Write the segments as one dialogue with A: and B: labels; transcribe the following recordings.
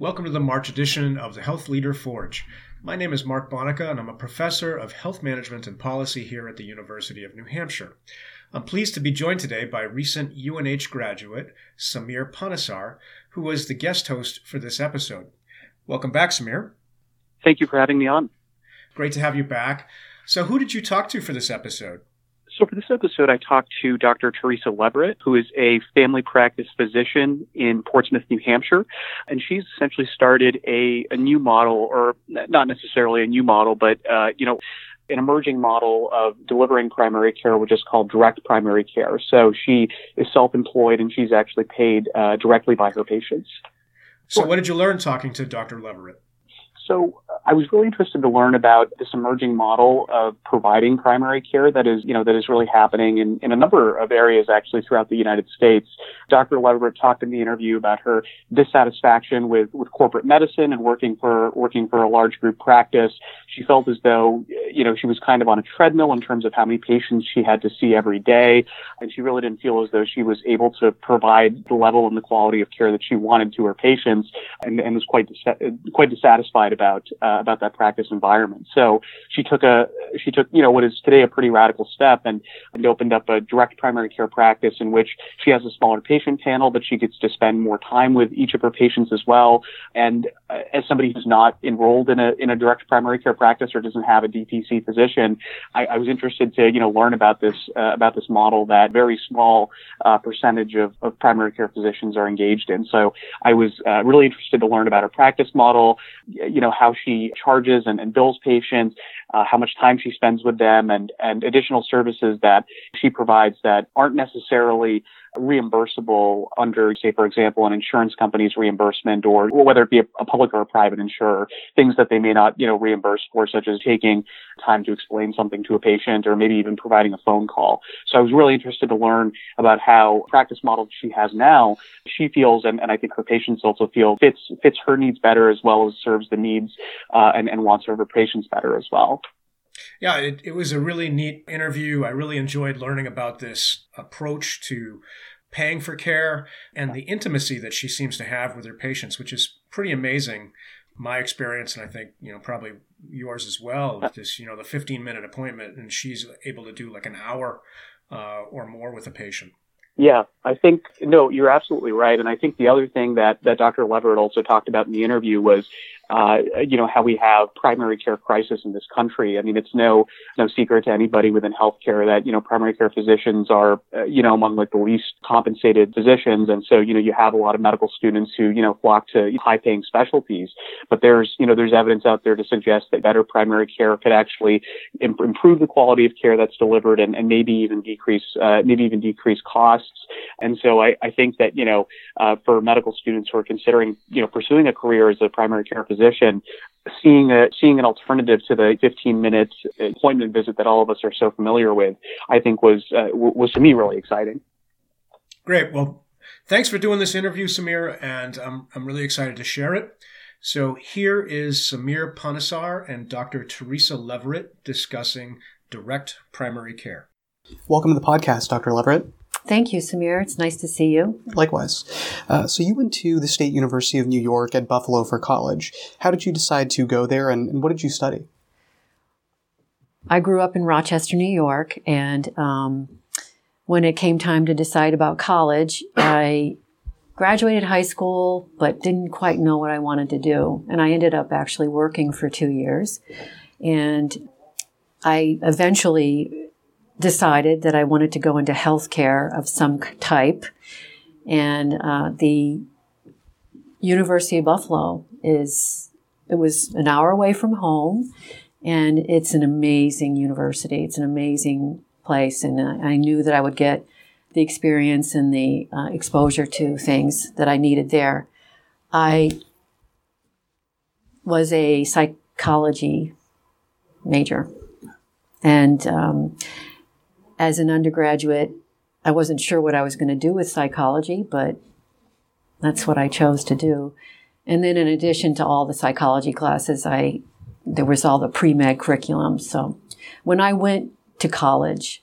A: Welcome to the March edition of the Health Leader Forge. My name is Mark Bonica, and I'm a professor of health management and policy here at the University of New Hampshire. I'm pleased to be joined today by recent UNH graduate Samir Panesar, who was the guest host for this episode. Welcome back, Samir.
B: Thank you for having me on.
A: Great to have you back. So, who did you talk to for this episode?
B: So, for this episode, I talked to Dr. Teresa Leverett, who is a family practice physician in Portsmouth, New Hampshire. And she's essentially started a, a new model, or not necessarily a new model, but, uh, you know, an emerging model of delivering primary care, which is called direct primary care. So she is self-employed and she's actually paid uh, directly by her patients.
A: So, what did you learn talking to Dr. Leverett?
B: So I was really interested to learn about this emerging model of providing primary care that is, you know, that is really happening in, in a number of areas actually throughout the United States. Dr. Leverett talked in the interview about her dissatisfaction with, with corporate medicine and working for working for a large group practice. She felt as though, you know, she was kind of on a treadmill in terms of how many patients she had to see every day. And she really didn't feel as though she was able to provide the level and the quality of care that she wanted to her patients and, and was quite, dis- quite dissatisfied about uh, about that practice environment. So she took a she took you know what is today a pretty radical step and, and opened up a direct primary care practice in which she has a smaller patient panel, but she gets to spend more time with each of her patients as well. And uh, as somebody who's not enrolled in a in a direct primary care practice or doesn't have a DPC physician, I, I was interested to you know learn about this uh, about this model that very small uh, percentage of, of primary care physicians are engaged in. So I was uh, really interested to learn about her practice model, you know how she charges and, and bills patients, uh, how much time she spends with them, and, and additional services that she provides that aren't necessarily reimbursable under, say, for example, an insurance company's reimbursement or whether it be a, a, public or a private insurer, things that they may not, you know, reimburse for, such as taking time to explain something to a patient or maybe even providing a phone call. So I was really interested to learn about how practice model she has now, she feels, and, and I think her patients also feel fits, fits her needs better as well as serves the needs uh, and, and wants her patients better as well.
A: Yeah, it, it was a really neat interview. I really enjoyed learning about this approach to paying for care and the intimacy that she seems to have with her patients, which is pretty amazing. My experience, and I think you know probably yours as well. This you know the 15 minute appointment, and she's able to do like an hour uh, or more with a patient.
B: Yeah, I think no, you're absolutely right, and I think the other thing that that Dr. Leverett also talked about in the interview was uh, you know, how we have primary care crisis in this country. I mean, it's no, no secret to anybody within healthcare that, you know, primary care physicians are, uh, you know, among like the least compensated physicians. And so, you know, you have a lot of medical students who, you know, flock to high paying specialties. But there's, you know, there's evidence out there to suggest that better primary care could actually imp- improve the quality of care that's delivered and, and maybe even decrease, uh, maybe even decrease costs. And so I, I think that, you know, uh, for medical students who are considering, you know, pursuing a career as a primary care physician, physician, seeing a seeing an alternative to the 15 minute appointment visit that all of us are so familiar with, I think was uh, was to me really exciting.
A: Great. Well, thanks for doing this interview, Samir, and I'm I'm really excited to share it. So here is Samir Panesar and Dr. Teresa Leverett discussing direct primary care.
C: Welcome to the podcast, Dr. Leverett.
D: Thank you, Samir. It's nice to see you.
C: Likewise. Uh, so, you went to the State University of New York at Buffalo for college. How did you decide to go there, and, and what did you study?
D: I grew up in Rochester, New York, and um, when it came time to decide about college, I graduated high school but didn't quite know what I wanted to do. And I ended up actually working for two years. And I eventually decided that I wanted to go into healthcare of some type. And uh, the University of Buffalo is, it was an hour away from home. And it's an amazing university. It's an amazing place. And uh, I knew that I would get the experience and the uh, exposure to things that I needed there. I was a psychology major. And um, as an undergraduate, I wasn't sure what I was going to do with psychology, but that's what I chose to do. And then, in addition to all the psychology classes, I there was all the pre med curriculum. So when I went to college,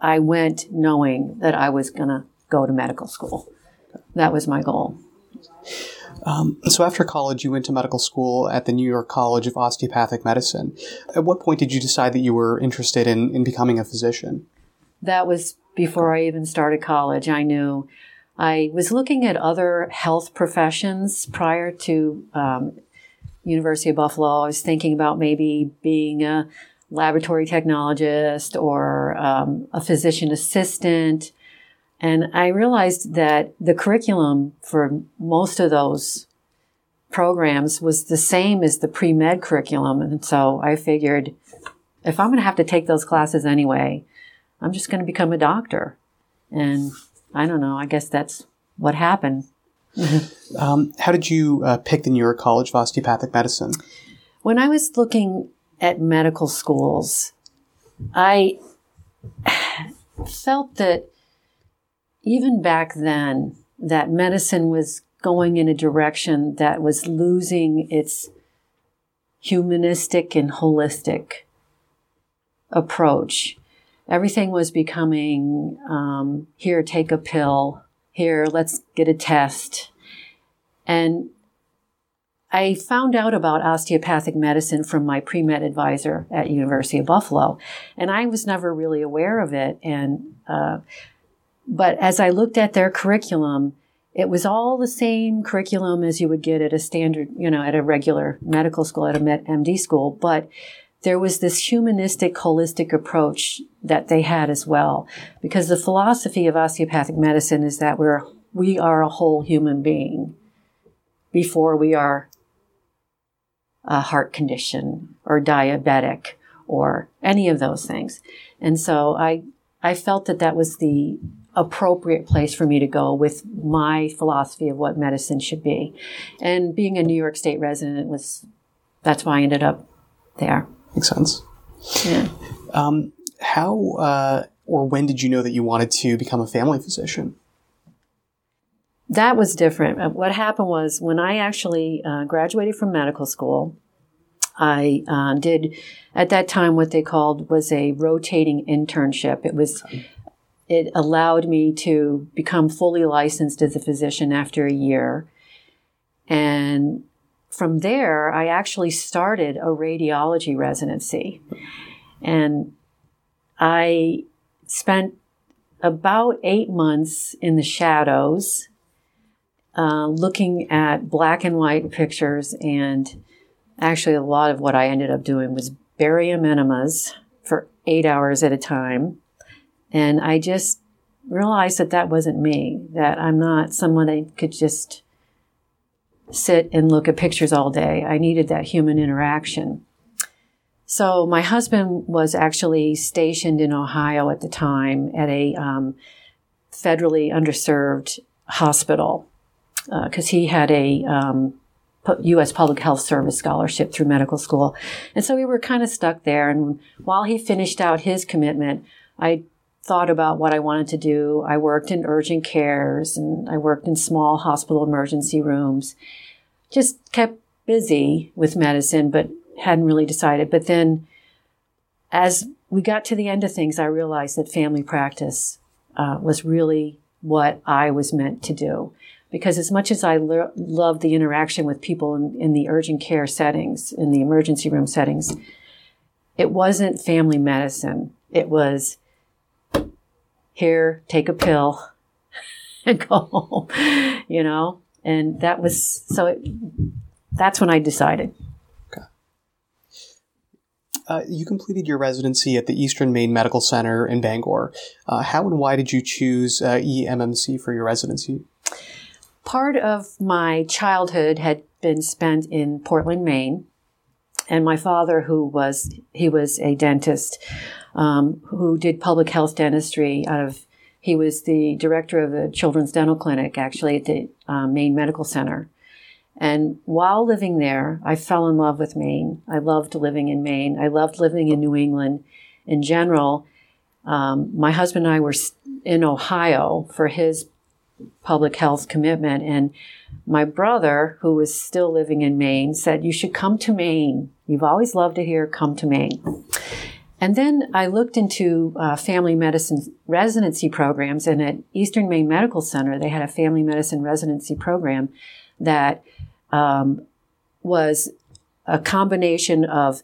D: I went knowing that I was going to go to medical school. That was my goal.
C: Um, so after college, you went to medical school at the New York College of Osteopathic Medicine. At what point did you decide that you were interested in, in becoming a physician?
D: That was before I even started college. I knew I was looking at other health professions prior to um, University of Buffalo. I was thinking about maybe being a laboratory technologist or um, a physician assistant. And I realized that the curriculum for most of those programs was the same as the pre med curriculum. And so I figured if I'm going to have to take those classes anyway, I'm just going to become a doctor. And I don't know, I guess that's what happened.
C: um, how did you uh, pick the New York College of Osteopathic Medicine?
D: When I was looking at medical schools, I felt that even back then, that medicine was going in a direction that was losing its humanistic and holistic approach. Everything was becoming um, here, take a pill, here, let's get a test. And I found out about osteopathic medicine from my pre-med advisor at University of Buffalo, and I was never really aware of it. And uh, but as I looked at their curriculum, it was all the same curriculum as you would get at a standard, you know, at a regular medical school, at a MD school. But there was this humanistic, holistic approach that they had as well. Because the philosophy of osteopathic medicine is that we're, we are a whole human being before we are a heart condition or diabetic or any of those things. And so I, I felt that that was the appropriate place for me to go with my philosophy of what medicine should be. And being a New York State resident was, that's why I ended up there.
C: Makes sense.
D: Yeah.
C: Um, how uh, or when did you know that you wanted to become a family physician?
D: That was different. Uh, what happened was when I actually uh, graduated from medical school, I uh, did at that time what they called was a rotating internship. It was it allowed me to become fully licensed as a physician after a year. And from there, I actually started a radiology residency. And I spent about eight months in the shadows, uh, looking at black and white pictures. And actually, a lot of what I ended up doing was barium enemas for eight hours at a time and I just realized that that wasn't me, that I'm not someone that could just sit and look at pictures all day. I needed that human interaction. So my husband was actually stationed in Ohio at the time at a um, federally underserved hospital because uh, he had a um, U.S. Public Health Service scholarship through medical school. And so we were kind of stuck there. And while he finished out his commitment, I thought about what I wanted to do. I worked in urgent cares and I worked in small hospital emergency rooms. Just kept busy with medicine, but hadn't really decided. But then as we got to the end of things, I realized that family practice uh, was really what I was meant to do. Because as much as I lo- love the interaction with people in, in the urgent care settings, in the emergency room settings, it wasn't family medicine. It was here, take a pill and go home, you know? And that was, so it, that's when I decided. Okay.
C: Uh, you completed your residency at the Eastern Maine Medical Center in Bangor. Uh, how and why did you choose uh, EMMC for your residency?
D: Part of my childhood had been spent in Portland, Maine, and my father, who was he was a dentist, um, who did public health dentistry out of, he was the director of the Children's Dental Clinic, actually, at the uh, Maine Medical Center. And while living there, I fell in love with Maine. I loved living in Maine. I loved living in New England in general. Um, my husband and I were in Ohio for his public health commitment. And my brother, who was still living in Maine, said, You should come to Maine. You've always loved it here. Come to Maine. And then I looked into uh, family medicine residency programs, and at Eastern Maine Medical Center, they had a family medicine residency program. that um, was a combination of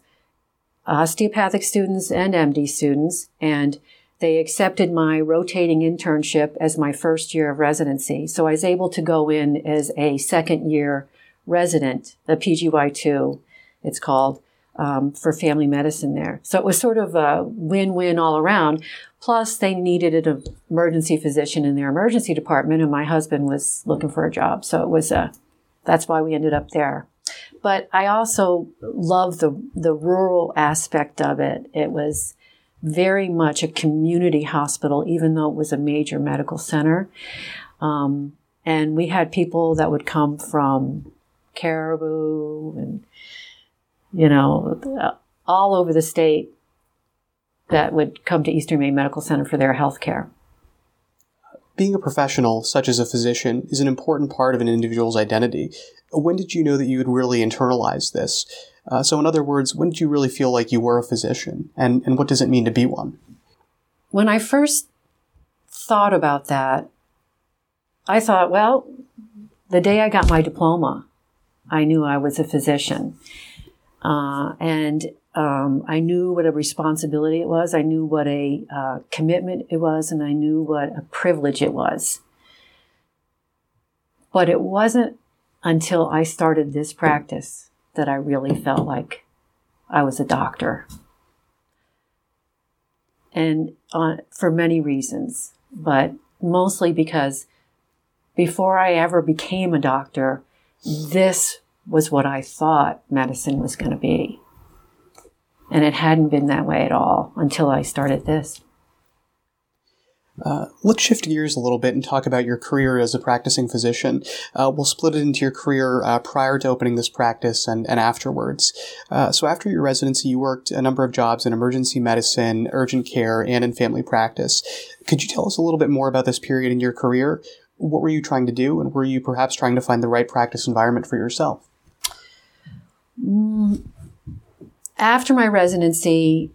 D: osteopathic students and MD students, and they accepted my rotating internship as my first year of residency. So I was able to go in as a second year resident, a PGY2, it's called, um, for family medicine there. So it was sort of a win win all around. Plus, they needed an emergency physician in their emergency department, and my husband was looking for a job. So it was a, that's why we ended up there. But I also love the, the rural aspect of it. It was very much a community hospital, even though it was a major medical center. Um, and we had people that would come from Caribou and you know, all over the state that would come to Eastern Maine Medical Center for their health care.
C: Being a professional, such as a physician, is an important part of an individual's identity. When did you know that you had really internalized this? Uh, so, in other words, when did you really feel like you were a physician? And, and what does it mean to be one?
D: When I first thought about that, I thought, well, the day I got my diploma, I knew I was a physician. Uh, and um, I knew what a responsibility it was. I knew what a uh, commitment it was, and I knew what a privilege it was. But it wasn't until I started this practice that I really felt like I was a doctor. And uh, for many reasons, but mostly because before I ever became a doctor, this was what I thought medicine was going to be. And it hadn't been that way at all until I started this.
C: Uh, let's shift gears a little bit and talk about your career as a practicing physician. Uh, we'll split it into your career uh, prior to opening this practice and, and afterwards. Uh, so, after your residency, you worked a number of jobs in emergency medicine, urgent care, and in family practice. Could you tell us a little bit more about this period in your career? What were you trying to do, and were you perhaps trying to find the right practice environment for yourself?
D: After my residency,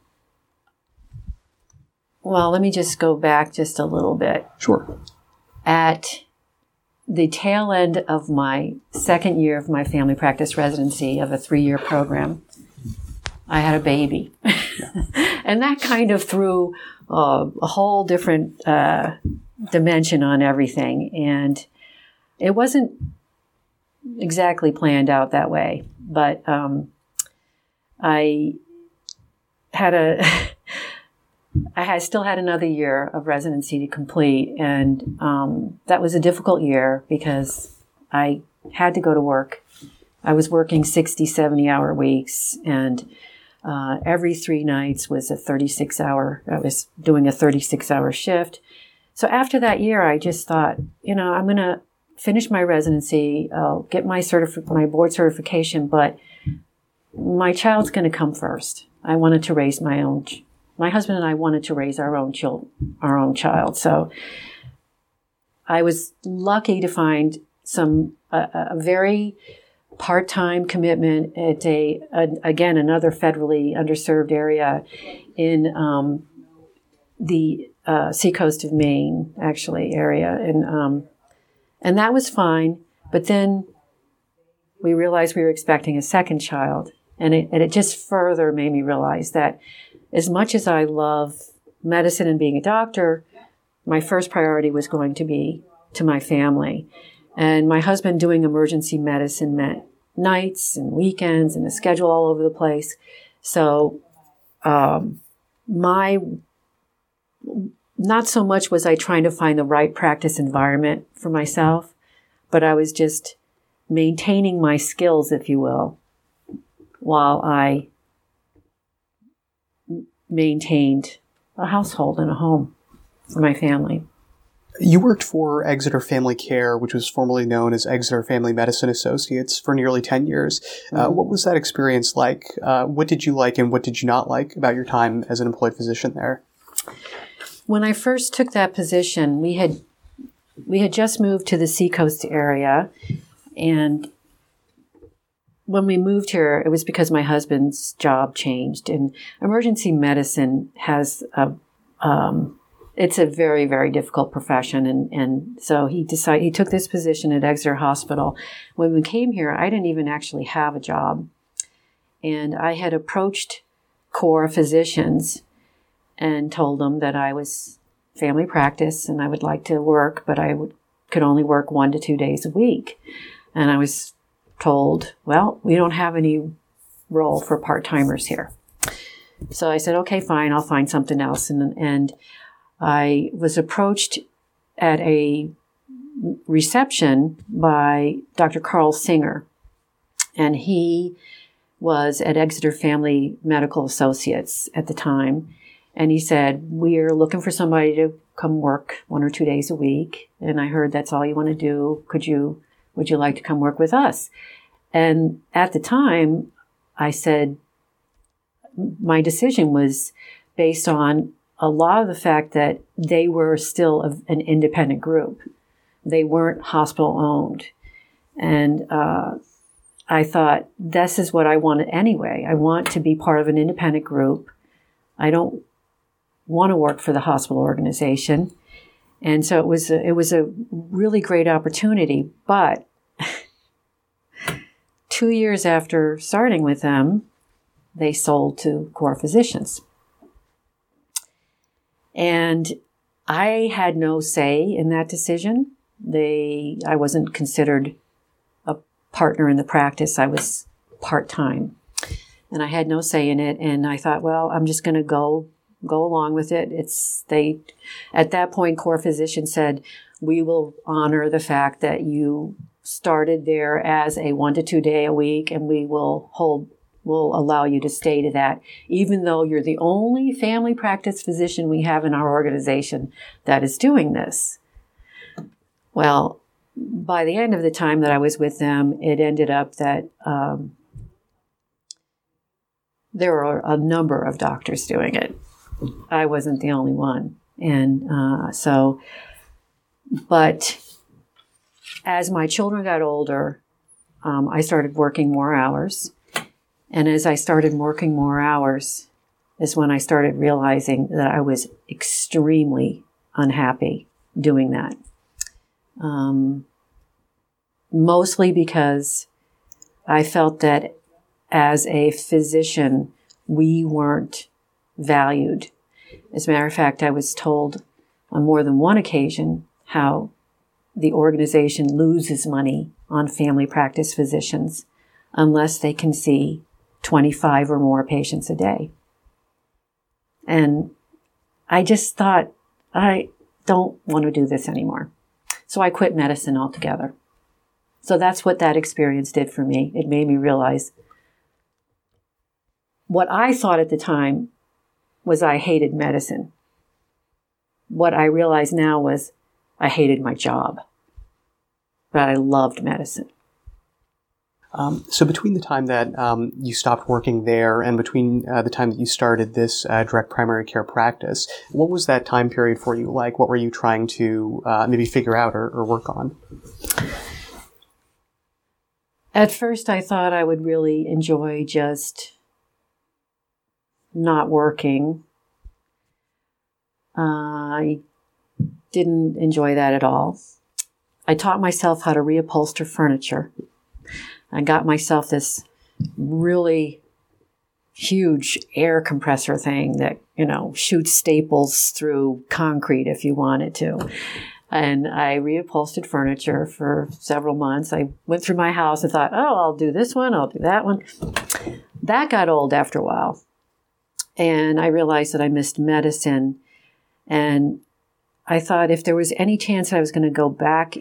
D: well, let me just go back just a little bit.
C: Sure.
D: At the tail end of my second year of my family practice residency of a three year program, I had a baby. And that kind of threw uh, a whole different uh, dimension on everything. And it wasn't exactly planned out that way but um, I had a I had still had another year of residency to complete, and um, that was a difficult year because I had to go to work. I was working 60, 70 hour weeks, and uh, every three nights was a 36 hour, I was doing a 36 hour shift. So after that year, I just thought, you know, I'm going to finish my residency, I'll get my certif- my board certification, but my child's going to come first. I wanted to raise my own. My husband and I wanted to raise our own child, our own child. So I was lucky to find some a, a very part-time commitment at a, a, again another federally underserved area in um, the uh, seacoast of Maine, actually area, and um, and that was fine. But then we realized we were expecting a second child. And it, and it just further made me realize that as much as I love medicine and being a doctor, my first priority was going to be to my family. And my husband doing emergency medicine meant nights and weekends and a schedule all over the place. So, um, my not so much was I trying to find the right practice environment for myself, but I was just maintaining my skills, if you will, while I maintained a household and a home for my family.
C: You worked for Exeter Family Care, which was formerly known as Exeter Family Medicine Associates, for nearly 10 years. Uh, mm-hmm. Uh, what was that experience like? Uh, what did you like and what did you not like about your time as an employed physician there?
D: When I first took that position, we had we had just moved to the seacoast area, and when we moved here, it was because my husband's job changed, and emergency medicine has a um, it's a very very difficult profession. And and so he decided he took this position at Exeter Hospital. When we came here I didn't even actually have a job. And I had approached Core Physicians and told them that I was family practice and I would like to work but I would, could only work 1 to 2 days a week and I was told well we don't have any role for part-timers here so I said okay fine I'll find something else and and I was approached at a reception by Dr. Carl Singer, and he was at Exeter Family Medical Associates at the time. And he said, We're looking for somebody to come work one or two days a week. And I heard that's all you want to do. Could you, would you like to come work with us? And at the time, I said, my decision was based on a lot of the fact that they were still a, an independent group. They weren't hospital owned. And uh, I thought, this is what I wanted anyway. I want to be part of an independent group. I don't want to work for the hospital organization. And so it was a, it was a really great opportunity. But two years after starting with them, they sold to Core Physicians. And I had no say in that decision. They, I wasn't considered a partner in the practice. I was part time, and I had no say in it. And I thought, well, I'm just going to go go along with it. It's they. At that point, core physician said, we will honor the fact that you started there as a one to two day a week, and we will hold will allow you to stay to that, even though you're the only family practice physician we have in our organization that is doing this. Well, by the end of the time that I was with them, it ended up that um, there were a number of doctors doing it. I wasn't the only one. And uh, so, but as my children got older, um, I started working more hours. And as I started working more hours, is when I started realizing that I was extremely unhappy doing that. Um, mostly because I felt that as a physician, we weren't valued. As a matter of fact, I was told on more than one occasion how the organization loses money on family practice physicians unless they can see 25 or more patients a day. And I just thought, I don't want to do this anymore. So I quit medicine altogether. So that's what that experience did for me. It made me realize what I thought at the time was I hated medicine. What I realize now was I hated my job, but I loved medicine.
C: Um, so between the time that um, you stopped working there and between uh, the time that you started this uh, direct primary care practice, what was that time period for you like? What were you trying to uh, maybe figure out or, or, work on?
D: At first, I thought I would really enjoy just not working. Uh, I didn't enjoy that at all. I taught myself how to reupholster furniture. I got myself this really huge air compressor thing that, you know, shoots staples through concrete if you wanted to. And I reupholstered furniture for several months. I went through my house and thought, oh, I'll do this one, I'll do that one. That got old after a while. And I realized that I missed medicine. And I thought if there was any chance I was going to go back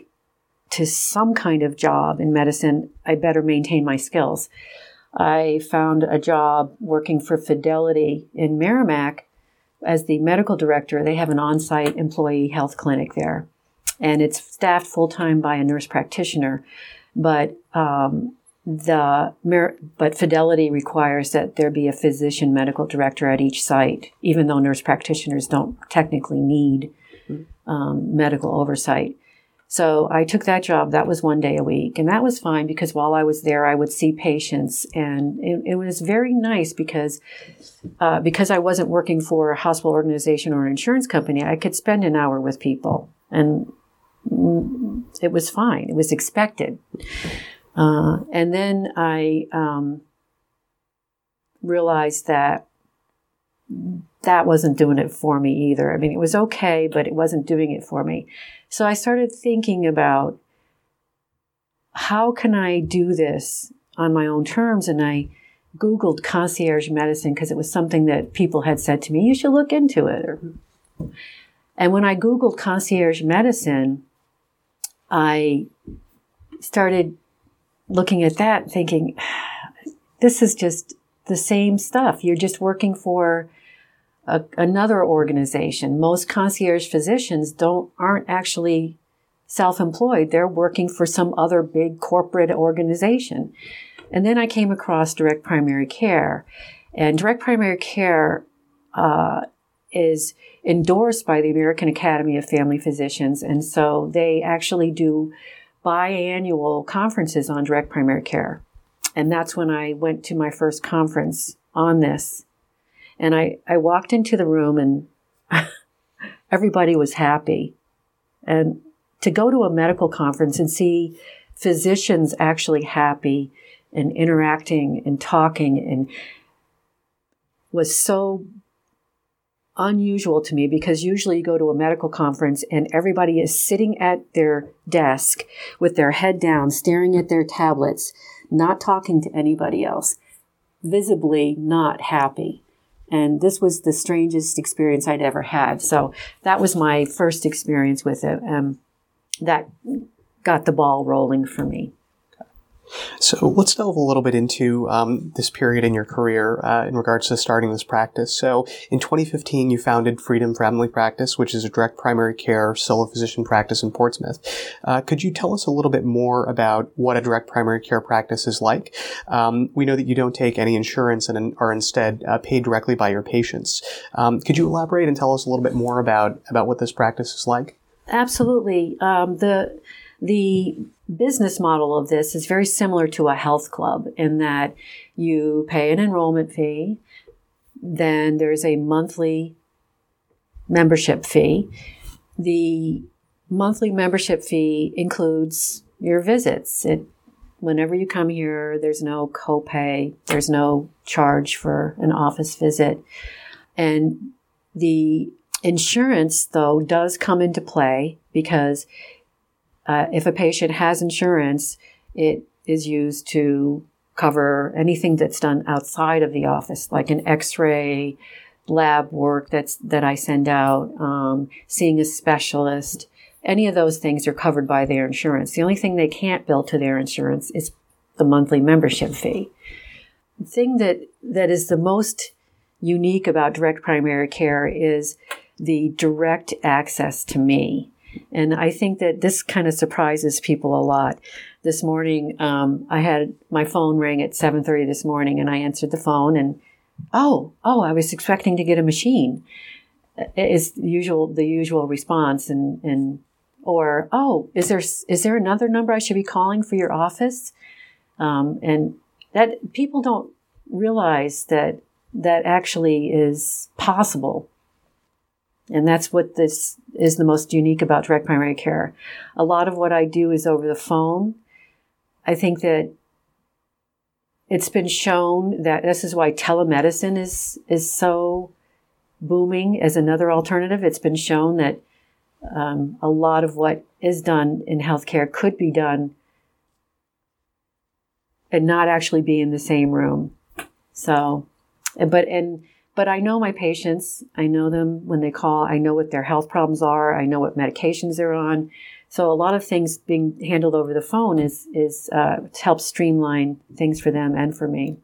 D: to some kind of job in medicine, I better maintain my skills. I found a job working for Fidelity in Merrimack as the medical director. They have an on site employee health clinic there, and it's staffed full time by a nurse practitioner. But um, the but Fidelity requires that there be a physician medical director at each site, even though nurse practitioners don't technically need um, medical oversight. So I took that job. That was one day a week. And that was fine because while I was there, I would see patients. And it, it was very nice because, uh, because I wasn't working for a hospital organization or an insurance company, I could spend an hour with people. And mm, it was fine. It was expected. Uh, and then I um, realized that that wasn't doing it for me either. I mean, it was okay, but it wasn't doing it for me. So I started thinking about how can I do this on my own terms? And I Googled concierge medicine because it was something that people had said to me, you should look into it. And when I Googled concierge medicine, I started looking at that thinking, this is just the same stuff. You're just working for a, another organization. Most concierge physicians don't aren't actually self-employed. They're working for some other big corporate organization. And then I came across direct primary care, and direct primary care uh, is endorsed by the American Academy of Family Physicians, and so they actually do biannual conferences on direct primary care. And that's when I went to my first conference on this. And I, I walked into the room and everybody was happy. And to go to a medical conference and see physicians actually happy and interacting and talking and was so unusual to me because usually you go to a medical conference and everybody is sitting at their desk with their head down, staring at their tablets, not talking to anybody else, visibly not happy. And this was the strangest experience I'd ever had. So that was my first experience with it. Um, that got the ball rolling for me.
C: So let's delve a little bit into um, this period in your career uh, in regards to starting this practice. So in 2015, you founded Freedom Family Practice, which is a direct primary care solo physician practice in Portsmouth. Uh, could you tell us a little bit more about what a direct primary care practice is like? Um, we know that you don't take any insurance and are instead uh, paid directly by your patients. Um, could you elaborate and tell us a little bit more about about what this practice is like?
D: Absolutely. Um, the the business model of this is very similar to a health club in that you pay an enrollment fee, then there's a monthly membership fee. The monthly membership fee includes your visits. It whenever you come here, there's no copay, there's no charge for an office visit. And the insurance though does come into play because uh, if a patient has insurance, it is used to cover anything that's done outside of the office, like an X-ray, lab work that's that I send out, um, seeing a specialist. Any of those things are covered by their insurance. The only thing they can't bill to their insurance is the monthly membership fee. The thing that that is the most unique about direct primary care is the direct access to me. And I think that this kind of surprises people a lot. This morning, um, I had my phone ring at 7:30 this morning, and I answered the phone, and oh, oh, I was expecting to get a machine. Is usual the usual response, and and or oh, is there is there another number I should be calling for your office? Um, and that people don't realize that that actually is possible and that's what this is the most unique about direct primary care. A lot of what I do is over the phone. I think that it's been shown that this is why telemedicine is is so booming as another alternative. It's been shown that um, a lot of what is done in healthcare could be done and not actually be in the same room. So, but and but I know my patients. I know them when they call. I know what their health problems are. I know what medications they're on. So a lot of things being handled over the phone is is uh, helps streamline things for them and for me.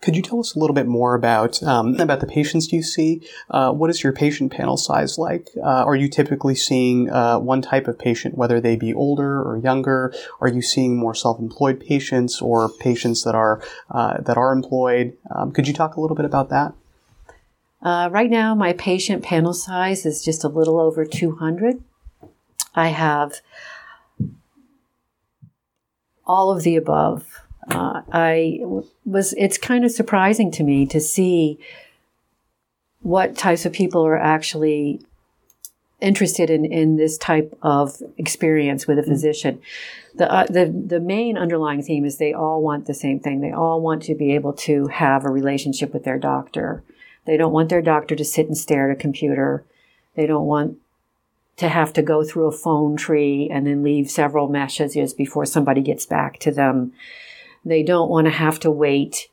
C: Could you tell us a little bit more about um, about the patients you see? Uh, what is your patient panel size like? Uh, are you typically seeing uh, one type of patient, whether they be older or younger? Are you seeing more self-employed patients or patients that are uh, that are employed? Um, could you talk a little bit about that?
D: Uh, right now, my patient panel size is just a little over 200. I have all of the above. Uh, I was. It's kind of surprising to me to see what types of people are actually interested in, in this type of experience with a mm-hmm. physician. The, uh, the, the main underlying theme is they all want the same thing. They all want to be able to have a relationship with their doctor. They don't want their doctor to sit and stare at a computer. They don't want to have to go through a phone tree and then leave several messages before somebody gets back to them. They don't want to have to wait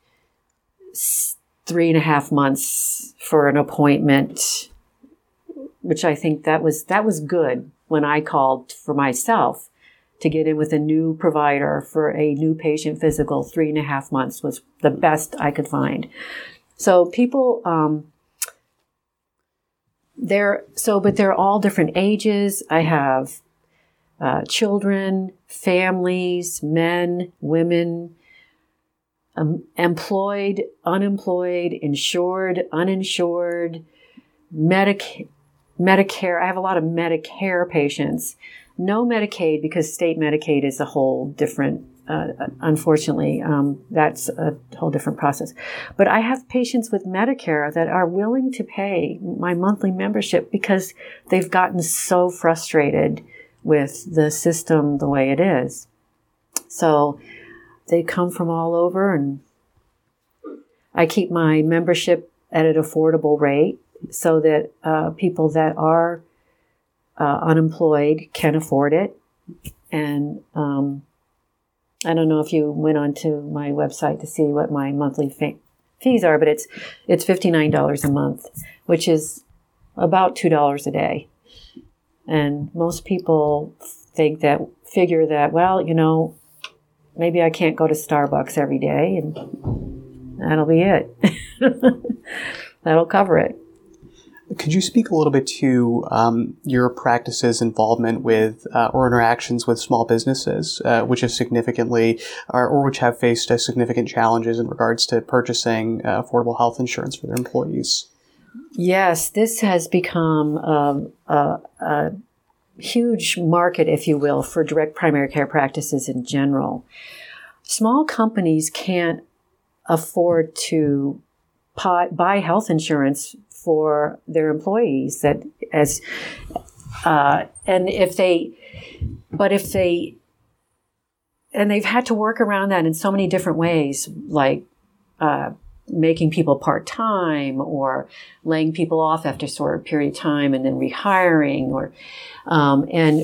D: three and a half months for an appointment which I think that was that was good when I called for myself to get in with a new provider for a new patient physical. Three and a half months was the best I could find. So people, um, they're so, but they're all different ages. I have uh, children, families, men, women, um, employed, unemployed, insured, uninsured, medic Medicare, I have a lot of Medicare patients. No Medicaid because state Medicaid is a whole different, uh, unfortunately, um, that's a whole different process. But I have patients with Medicare that are willing to pay my monthly membership because they've gotten so frustrated with the system the way it is. So they come from all over and I keep my membership at an affordable rate so that uh, people that are uh, unemployed can afford it. And um, I don't know if you went onto my website to see what my monthly fee- fees are, but it's it's fifty nine dollars a month, which is about two dollars a day. And most people think that figure that well, you know, maybe I can't go to Starbucks every day, and that'll be it. that'll cover it.
C: Could you speak a little bit to um, your practice's involvement with uh, or interactions with small businesses, uh, which have significantly or, or, which have faced uh, significant challenges in regards to purchasing uh, affordable health insurance for their employees?
D: Yes, this has become um, a, a huge market, if you will, for direct primary care practices in general. Small companies can't afford to buy health insurance for their employees that as uh, and if they but if they and they've had to work around that in so many different ways like uh, making people part-time or laying people off after a sort of period of time and then rehiring or um, and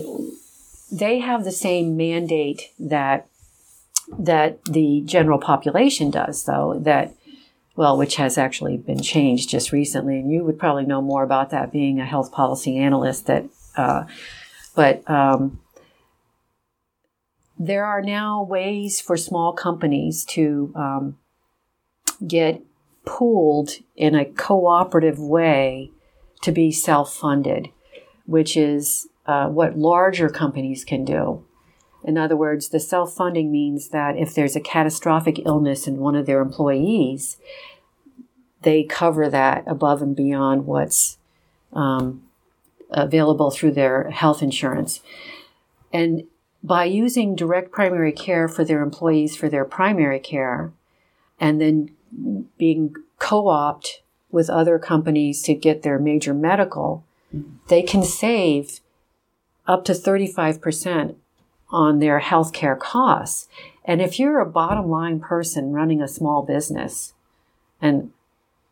D: they have the same mandate that that the general population does though that well, which has actually been changed just recently, and you would probably know more about that being a health policy analyst. That, uh, but um, there are now ways for small companies to um, get pooled in a cooperative way to be self-funded, which is uh, what larger companies can do. In other words, the self funding means that if there's a catastrophic illness in one of their employees, they cover that above and beyond what's um, available through their health insurance. And by using direct primary care for their employees for their primary care, and then being co opt with other companies to get their major medical, they can save up to 35% on their healthcare costs. And if you're a bottom line person running a small business, and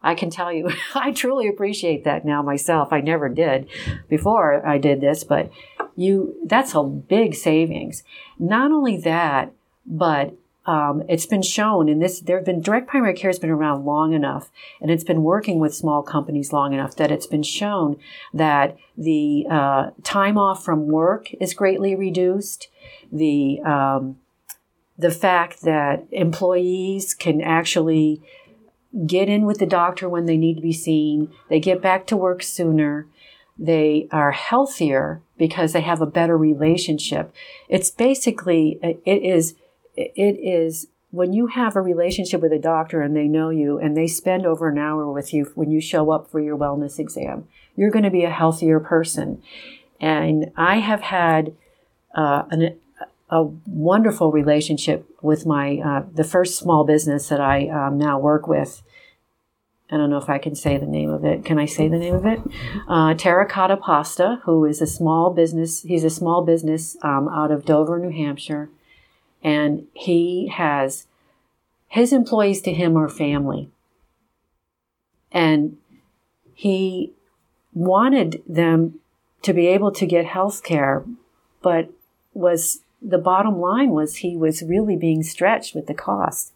D: I can tell you, I truly appreciate that now myself. I never did before I did this, but you, that's a big savings. Not only that, but um, it's been shown in this, there have been direct primary care has been around long enough and it's been working with small companies long enough that it's been shown that the uh, time off from work is greatly reduced. The, um, the fact that employees can actually get in with the doctor when they need to be seen, they get back to work sooner, they are healthier because they have a better relationship. It's basically, it is it is when you have a relationship with a doctor and they know you and they spend over an hour with you when you show up for your wellness exam, you're going to be a healthier person. And I have had uh, an, a wonderful relationship with my uh, the first small business that I um, now work with. I don't know if I can say the name of it. Can I say the name of it? Uh, Terracotta Pasta, who is a small business. He's a small business um, out of Dover, New Hampshire, and he has his employees to him are family, and he wanted them to be able to get health care, but was the bottom line was he was really being stretched with the cost.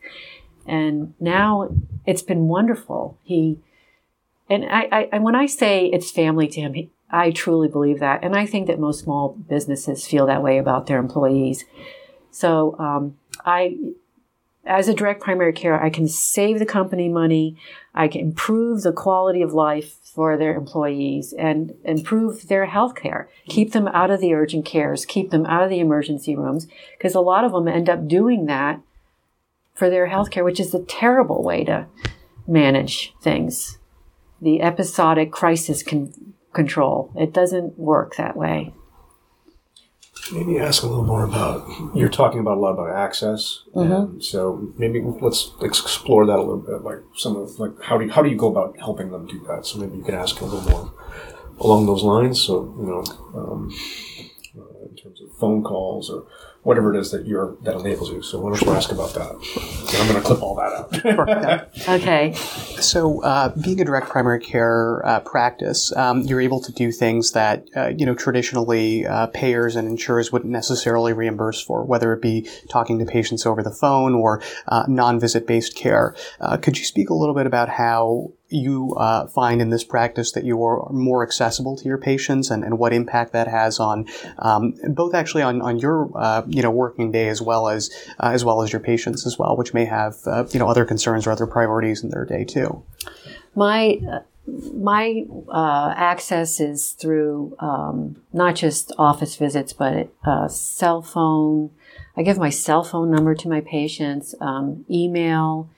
D: And now it's been wonderful. He, and I, I and when I say it's family to him, he, I truly believe that. And I think that most small businesses feel that way about their employees. So um, I as a direct primary care, I can save the company money. I can improve the quality of life for their employees and improve their health care. Keep them out of the urgent cares, keep them out of the emergency rooms, because a lot of them end up doing that for their health care, which is a terrible way to manage things. The episodic crisis con- control. It doesn't work that way
E: maybe ask a little more about you're talking about a lot about access. Mm-hmm. so maybe let's explore that a little bit like some of like how do you, how do you go about helping them do that? So maybe you can ask a little more along those lines. So you know um, uh, in terms of phone calls or whatever it is that you're that enables you. So why don't you ask about that? And I'm going to clip all that
D: out. okay.
C: So, uh, being a direct primary care uh, practice, um, you're able to do things that uh, you know traditionally uh, payers and insurers wouldn't necessarily reimburse for, whether it be talking to patients over the phone or uh, non-visit based care. Uh, could you speak a little bit about how you uh, find in this practice that you are more accessible to your patients and, and what impact that has on um, both actually on, on your uh, you know working day as well as uh, as well as your patients as well, which may have uh, you know other concerns or other priorities in their day too.
D: My uh, my uh, access is through um, not just office visits, but cell phone. I give my cell phone number to my patients, um, email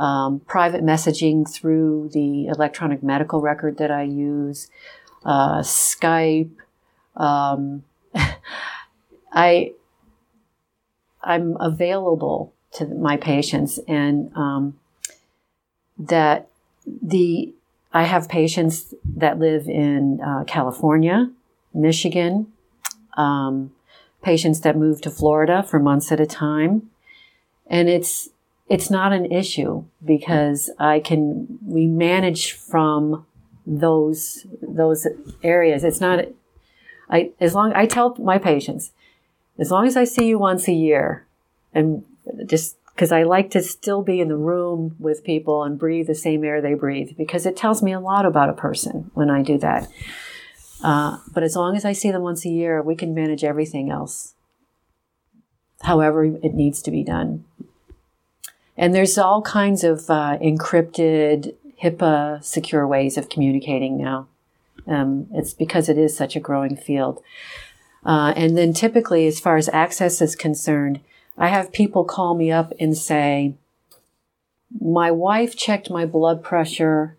D: um, private messaging through the electronic medical record that I use, uh, Skype. Um, I I'm available to my patients, and um, that the I have patients that live in uh, California, Michigan, um, patients that move to Florida for months at a time, and it's it's not an issue because I can we manage from those those areas. It's not I as long I tell my patients as long as I see you once a year and just because I like to still be in the room with people and breathe the same air they breathe because it tells me a lot about a person when I do that. Uh, but as long as I see them once a year, we can manage everything else, however it needs to be done. And there's all kinds of uh, encrypted, HIPAA secure ways of communicating now. Um, it's because it is such a growing field. Uh, and then typically, as far as access is concerned, I have people call me up and say, My wife checked my blood pressure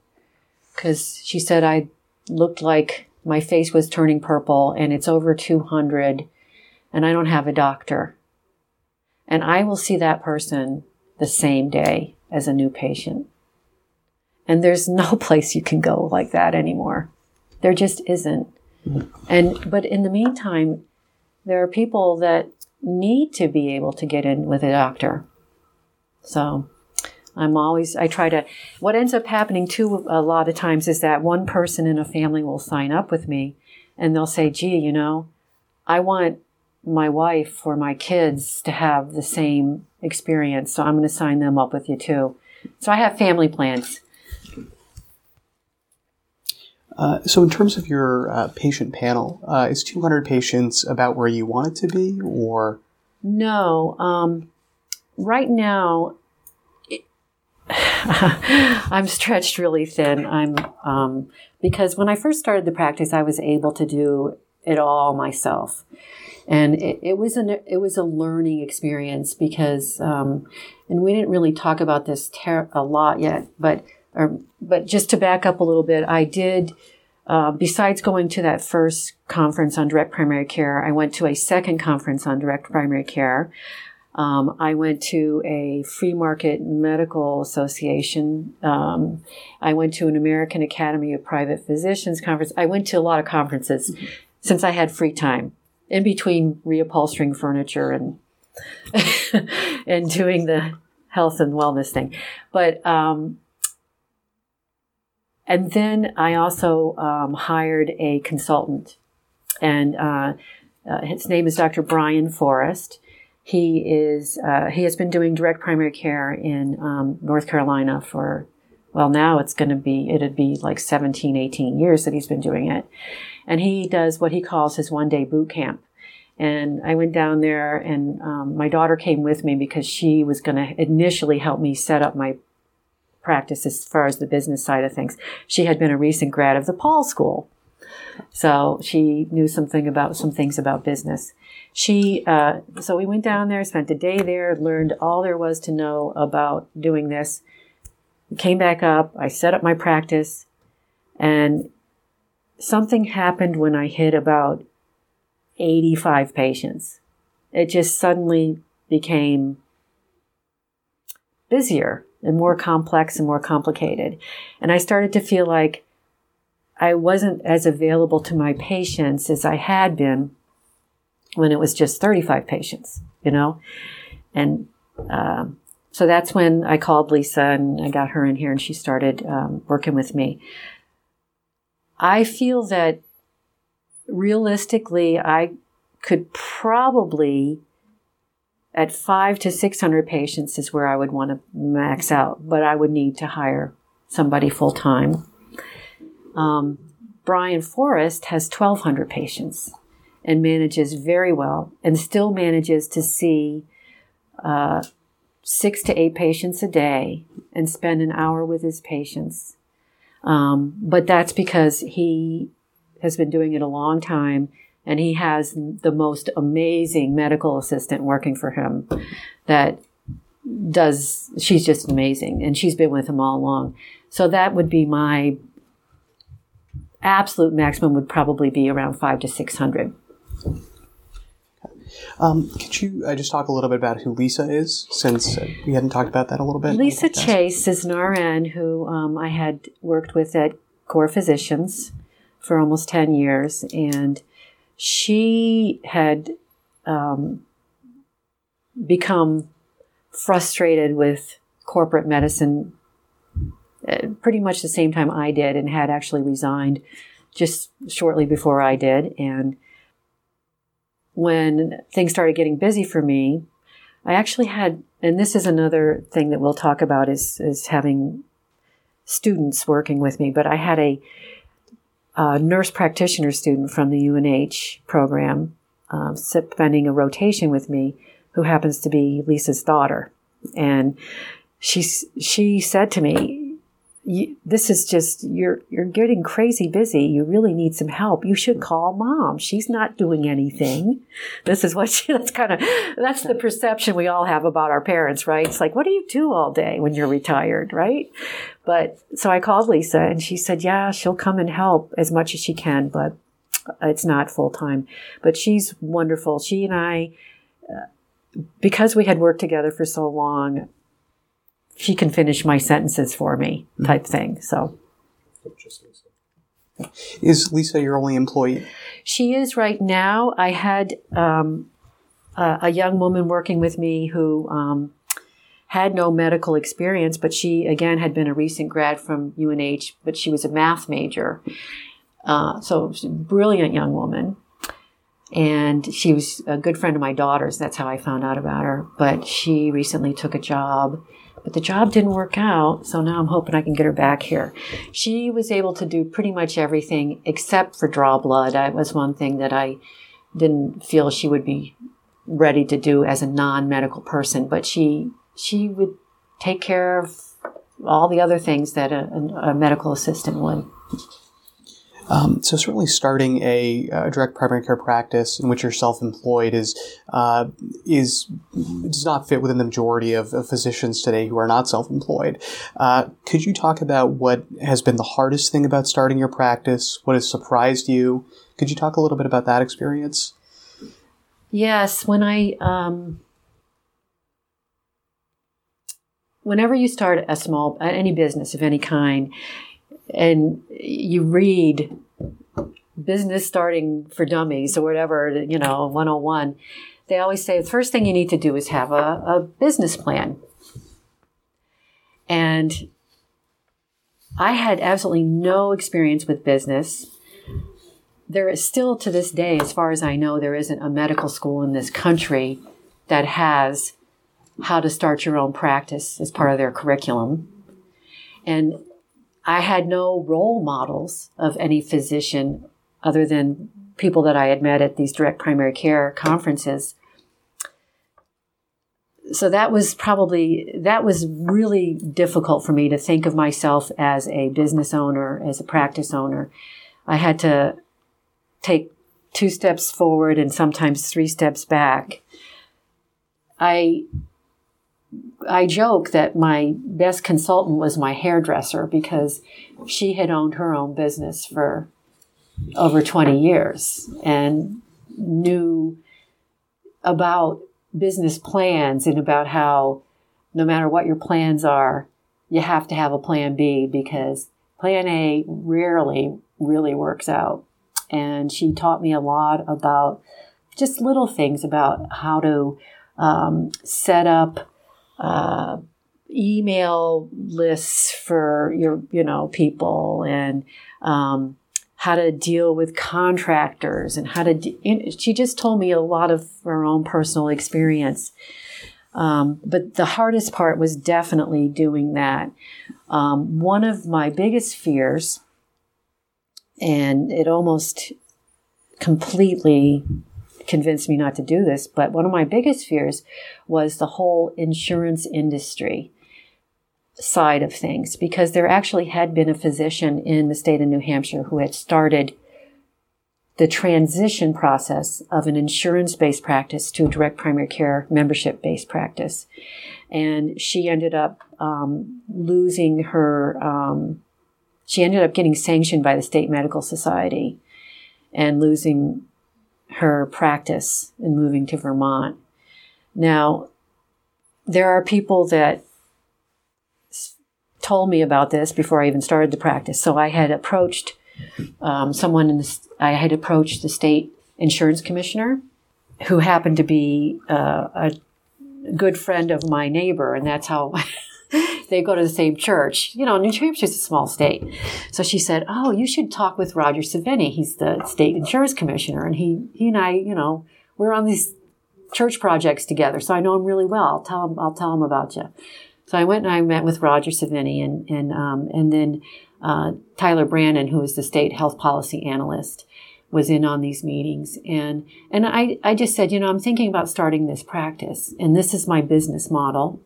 D: because she said I looked like my face was turning purple and it's over 200 and I don't have a doctor. And I will see that person the same day as a new patient. And there's no place you can go like that anymore. There just isn't. And but in the meantime, there are people that need to be able to get in with a doctor. So I'm always I try to what ends up happening too a lot of times is that one person in a family will sign up with me and they'll say, "Gee, you know, I want my wife or my kids to have the same experience. So I'm going to sign them up with you too. So I have family plans.
C: Uh, so, in terms of your uh, patient panel, uh, is 200 patients about where you want it to be, or?
D: No. Um, right now, it, I'm stretched really thin. I'm um, because when I first started the practice, I was able to do it all myself and it, it was an it was a learning experience because um, and we didn't really talk about this ter- a lot yet but or, but just to back up a little bit i did uh, besides going to that first conference on direct primary care, I went to a second conference on direct primary care. Um, I went to a free market medical association. Um, I went to an American Academy of Private Physicians conference. I went to a lot of conferences mm-hmm. since I had free time in between reupholstering furniture and and doing the health and wellness thing. But um, and then I also um, hired a consultant, and uh, uh, his name is Dr. Brian Forrest. He is uh, he has been doing direct primary care in um, North Carolina for well now it's going to be it'd be like 17 18 years that he's been doing it and he does what he calls his one day boot camp and I went down there, and um, my daughter came with me because she was going to initially help me set up my practice as far as the business side of things. She had been a recent grad of the Paul School, so she knew something about some things about business. She uh, so we went down there, spent a day there, learned all there was to know about doing this. Came back up. I set up my practice, and something happened when I hit about 85 patients. It just suddenly became busier and more complex and more complicated. And I started to feel like I wasn't as available to my patients as I had been when it was just 35 patients, you know? And um, so that's when I called Lisa and I got her in here and she started um, working with me. I feel that realistically, I could probably at five to 600 patients is where I would want to max out, but I would need to hire somebody full time. Um, Brian Forrest has 1,200 patients and manages very well and still manages to see uh, six to eight patients a day and spend an hour with his patients. Um, but that's because he has been doing it a long time and he has the most amazing medical assistant working for him that does she's just amazing and she's been with him all along. So that would be my absolute maximum would probably be around five to six hundred
C: um, could you uh, just talk a little bit about who Lisa is, since uh, we hadn't talked about that a little bit?
D: Lisa Chase is an RN who um, I had worked with at Core Physicians for almost 10 years. And she had um, become frustrated with corporate medicine uh, pretty much the same time I did and had actually resigned just shortly before I did. And when things started getting busy for me, I actually had, and this is another thing that we'll talk about is, is having students working with me, but I had a a nurse practitioner student from the UNH program um, spending a rotation with me who happens to be Lisa's daughter. And she, she said to me, this is just you're you're getting crazy busy. You really need some help. You should call mom. She's not doing anything. This is what she that's kind of that's the perception we all have about our parents right? It's like what do you do all day when you're retired right? But so i called lisa and she said yeah she'll come and help as much as she can but it's not full time but she's wonderful. She and i uh, because we had worked together for so long she can finish my sentences for me mm-hmm. type thing. So.
C: Is Lisa your only employee?
D: She is right now. I had um, a, a, young woman working with me who um, had no medical experience, but she again had been a recent grad from UNH, but she was a math major. Uh, so a brilliant young woman. And she was a good friend of my daughter's. That's how I found out about her. But she recently took a job but the job didn't work out, so now I'm hoping I can get her back here. She was able to do pretty much everything except for draw blood. That was one thing that I didn't feel she would be ready to do as a non-medical person, but she she would take care of all the other things that a, a medical assistant would.
C: Um, so certainly, starting a, a, direct primary care practice in which you're self-employed is uh, is does not fit within the majority of, of physicians today who are not self-employed. Uh, could you talk about what has been the hardest thing about starting your practice? What has surprised you? Could you talk a little bit about that experience?
D: Yes, when I um, whenever you start a small any business of any kind and you read business starting for dummies or whatever you know 101 they always say the first thing you need to do is have a, a business plan and i had absolutely no experience with business there is still to this day as far as i know there isn't a medical school in this country that has how to start your own practice as part of their curriculum. And I had no role models of any physician other than people that I had met at these direct primary care conferences. So that was probably, that was really difficult for me to think of myself as a business owner, as a practice owner. I had to take two steps forward and sometimes three steps back. I I joke that my best consultant was my hairdresser because she had owned her own business for over 20 years and knew about business plans and about how no matter what your plans are, you have to have a plan B because plan A rarely really works out. And she taught me a lot about just little things about how to um, set up uh, email lists for your you know people and um, how to deal with contractors and how to de- she just told me a lot of her own personal experience. Um, but the hardest part was definitely doing that. Um, one of my biggest fears and it almost completely convinced me not to do this. But one of my biggest fears was the whole insurance industry side of things because there actually had been a physician in the state of New Hampshire who had started the transition process of an insurance based practice to a direct primary care membership based practice. And she ended up um, losing her, um, she ended up getting sanctioned by the State Medical Society and losing her practice and moving to Vermont. Now, there are people that told me about this before I even started the practice. So I had approached um, someone in the, I had approached the state insurance commissioner who happened to be uh, a good friend of my neighbor, and that's how they go to the same church. You know, New Hampshire's a small state. So she said, Oh, you should talk with Roger Sevigny. He's the state insurance commissioner. And he, he and I, you know, we're on these church projects together. So I know him really well. I'll tell him, I'll tell him about you. So I went and I met with Roger Sevigny and, and, um, and then, uh, Tyler Brannen, who is the state health policy analyst was in on these meetings and and I, I just said you know i'm thinking about starting this practice and this is my business model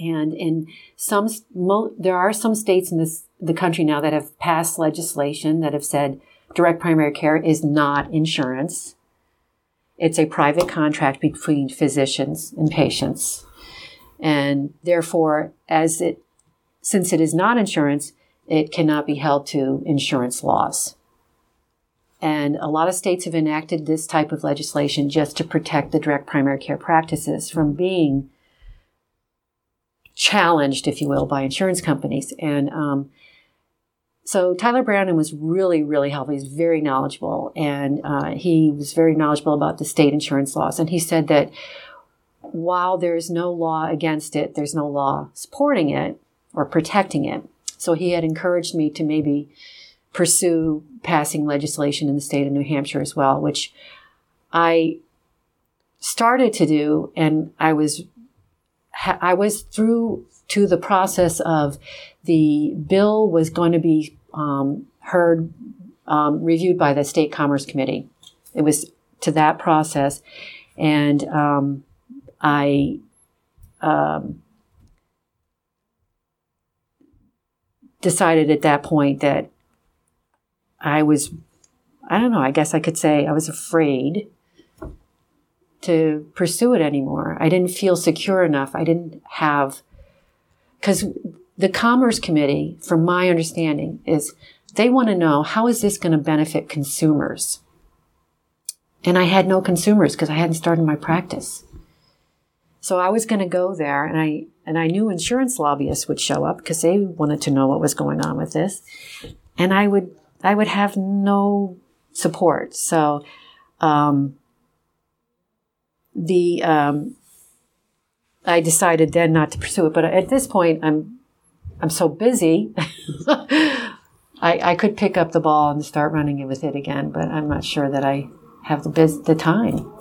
D: and in some, mo- there are some states in this, the country now that have passed legislation that have said direct primary care is not insurance. It's a private contract between physicians and patients. And therefore, as it, since it is not insurance, it cannot be held to insurance laws. And a lot of states have enacted this type of legislation just to protect the direct primary care practices from being challenged, if you will, by insurance companies. And um, so Tyler Brannen was really, really helpful. He's very knowledgeable, and uh, he was very knowledgeable about the state insurance laws. And he said that while there's no law against it, there's no law supporting it or protecting it. So he had encouraged me to maybe pursue passing legislation in the state of New Hampshire as well, which I started to do, and I was I was through to the process of the bill was going to be um, heard, um, reviewed by the State Commerce Committee. It was to that process, and um, I um, decided at that point that I was, I don't know, I guess I could say I was afraid to pursue it anymore. I didn't feel secure enough. I didn't have, because the Commerce Committee, from my understanding, is they want to know how is this going to benefit consumers? And I had no consumers because I hadn't started my practice. So I was going to go there and I, and I knew insurance lobbyists would show up because they wanted to know what was going on with this. And I would, I would have no support. So, um, the, um, I decided then not to pursue it. But at this point, I'm, I'm so busy. I, I could pick up the ball and start running it with it again, but I'm not sure that I have the biz, the time.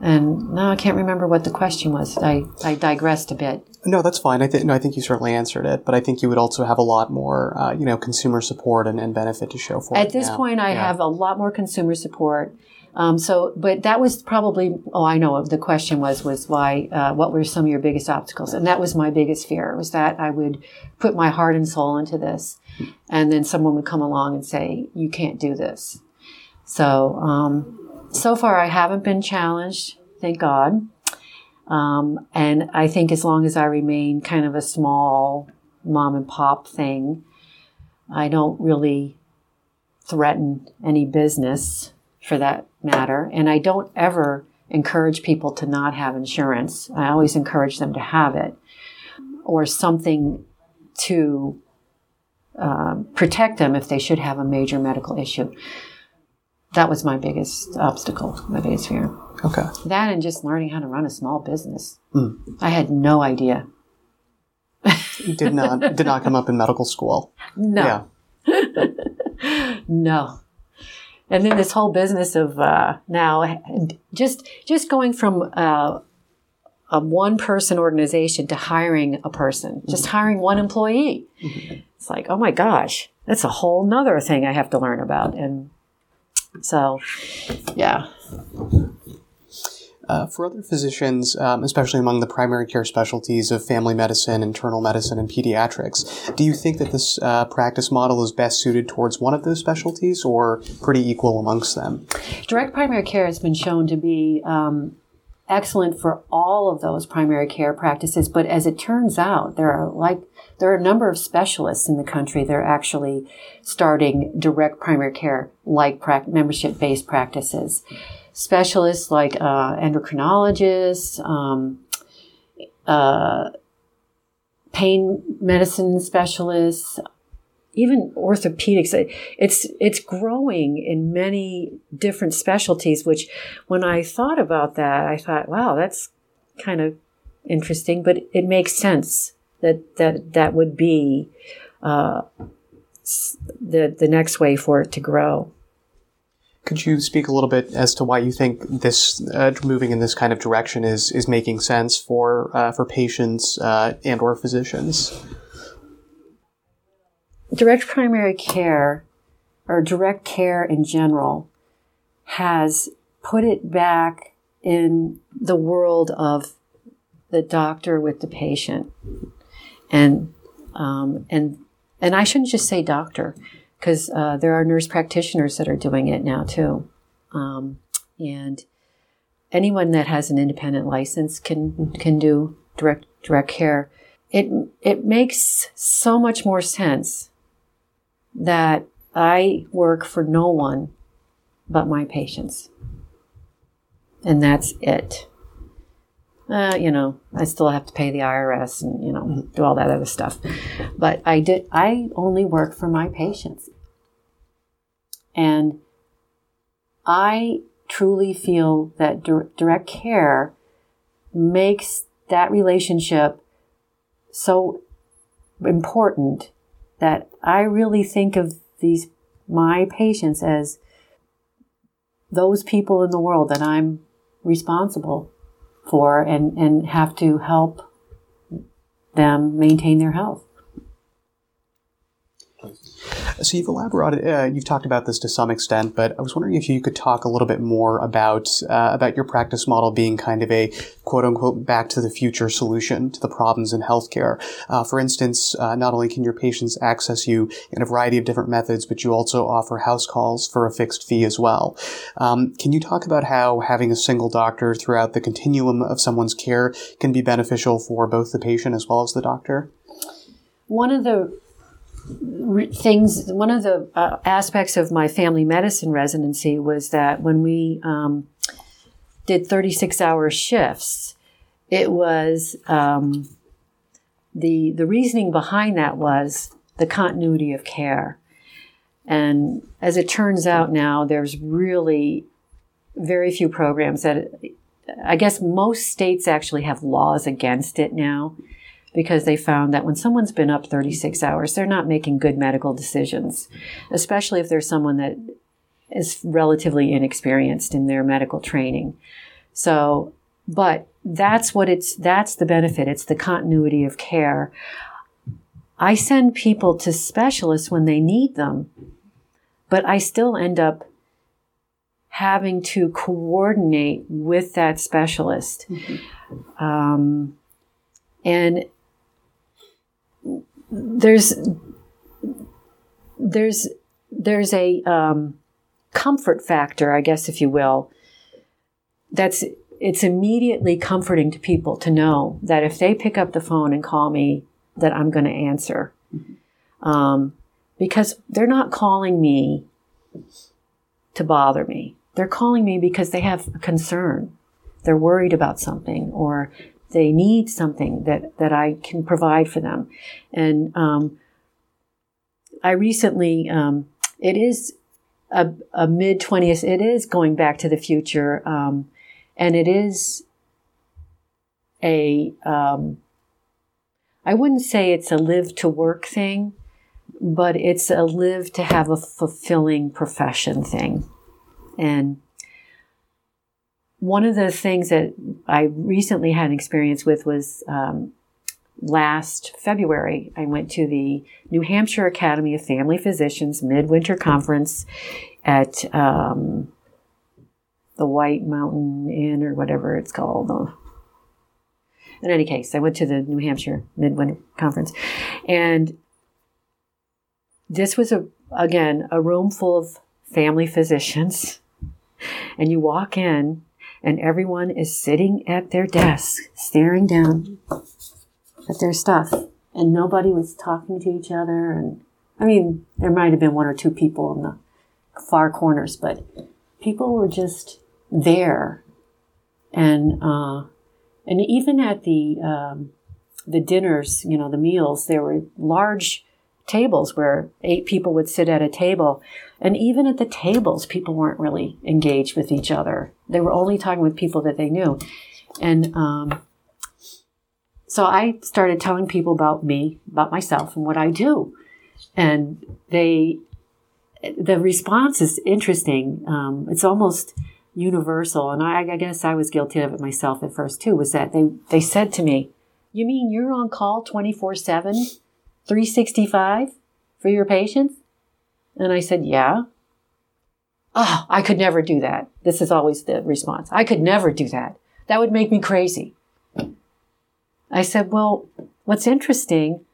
D: And now I can't remember what the question was. I, I digressed a bit.
C: No, that's fine. I think no, I think you certainly answered it, but I think you would also have a lot more, uh, you know, consumer support and, and benefit to show for
D: At this
C: now.
D: point, I
C: Yeah.
D: have a lot more consumer support. Um, so, but that was probably, oh, I know. The question was, was why, uh, what were some of your biggest obstacles? And that was my biggest fear was that I would put my heart and soul into this. And then someone would come along and say, you can't do this. So, um, so far I haven't been challenged. Thank God. Um, and I think as long as I remain kind of a small mom and pop thing, I don't really threaten any business for that matter. And I don't ever encourage people to not have insurance. I always encourage them to have it or something to um, protect them if they should have a major medical issue. That was my biggest obstacle, my biggest fear.
C: Okay.
D: That and just learning how to run a small business. I had no idea.
C: Did not did not come up in medical school.
D: No.
C: Yeah.
D: No. And then this whole business of uh, now just just going from uh, a one person organization to hiring a person, just hiring one employee. It's like, oh my gosh, that's a whole nother thing I have to learn about. And so, yeah.
C: Uh, for other physicians, um, especially among the primary care specialties of family medicine, internal medicine, and pediatrics, do you think that this uh, practice model is best suited towards one of those specialties or pretty equal amongst them?
D: Direct primary care has been shown to be um, excellent for all of those primary care practices, but as it turns out, there are like there are a number of specialists in the country that are actually starting direct primary care like prac- membership based practices. Specialists like uh, endocrinologists, um, uh, pain medicine specialists, even orthopedics. It's it's growing in many different specialties which when i thought about that i thought wow that's kind of interesting but it makes sense that that that would be uh, the the next way for it to grow
C: Could you speak a little bit as to why you think this uh, moving in this kind of direction is is making sense for uh, for patients uh, and or physicians?
D: direct primary care or direct care in general has put it back in the world of the doctor with the patient and um, and and I shouldn't just say doctor because uh, there are nurse practitioners that are doing it now too um, and anyone that has an independent license can can do direct direct care it it makes so much more sense that I work for no one but my patients. And that's it. Uh, you know, I still have to pay the IRS and, you know, do all that other stuff. But I did, I only work for my patients. And I truly feel that dir- direct care makes that relationship so important that I really think of these my patients as those people in the world that I'm responsible for and, and have to help them maintain their health.
C: So you've elaborated, uh, you've talked about this to some extent, but I was wondering if you could talk a little bit more about uh, about your practice model being kind of a quote unquote back to the future solution to the problems in healthcare. Uh, for instance, uh, not only can your patients access you in a variety of different methods, but you also offer house calls for a fixed fee as well. Um, can you talk about how having a single doctor throughout the continuum of someone's care can be beneficial for both the patient as well as the doctor?
D: One of the things, one of the uh, aspects of my family medicine residency was that when we um, did 36 hour shifts, it was um, the the reasoning behind that was the continuity of care. And as it turns out now, there's really very few programs that I guess most states actually have laws against it now because they found that when someone's been up 36 hours, they're not making good medical decisions, especially if there's someone that is relatively inexperienced in their medical training. So, but that's what it's, that's the benefit. It's the continuity of care. I send people to specialists when they need them, but I still end up having to coordinate with that specialist. Mm-hmm. Um, and there's there's there's a um, comfort factor, I guess, if you will. That's it's immediately comforting to people to know that if they pick up the phone and call me, that I'm going to answer, mm-hmm. um, because they're not calling me to bother me. They're calling me because they have a concern. They're worried about something, or they need something that, that I can provide for them. And um, I recently, um, it is a, a mid 20th, it is going back to the future. Um, and it is a, um, I wouldn't say it's a live to work thing, but it's a live to have a fulfilling profession thing. And one of the things that I recently had an experience with was um, last February. I went to the New Hampshire Academy of Family Physicians Midwinter Conference at um, the White Mountain Inn or whatever it's called. In any case, I went to the New Hampshire Midwinter Conference, and this was a again a room full of family physicians. And you walk in, and everyone is sitting at their desk, staring down at their stuff, and nobody was talking to each other. And I mean, there might have been one or two people in the far corners, but people were just there, and uh, and even at the um, the dinners, you know, the meals, there were large tables where eight people would sit at a table. And even at the tables, people weren't really engaged with each other. They were only talking with people that they knew. And um, so I started telling people about me, about myself, and what I do. And they, the response is interesting. Um, it's almost universal. And I, I guess I was guilty of it myself at first too, was that they, they said to me, You mean you're on call 24 7? 365 for your patients? And I said, Yeah. Oh, I could never do that. This is always the response. I could never do that. That would make me crazy. I said, Well, what's interesting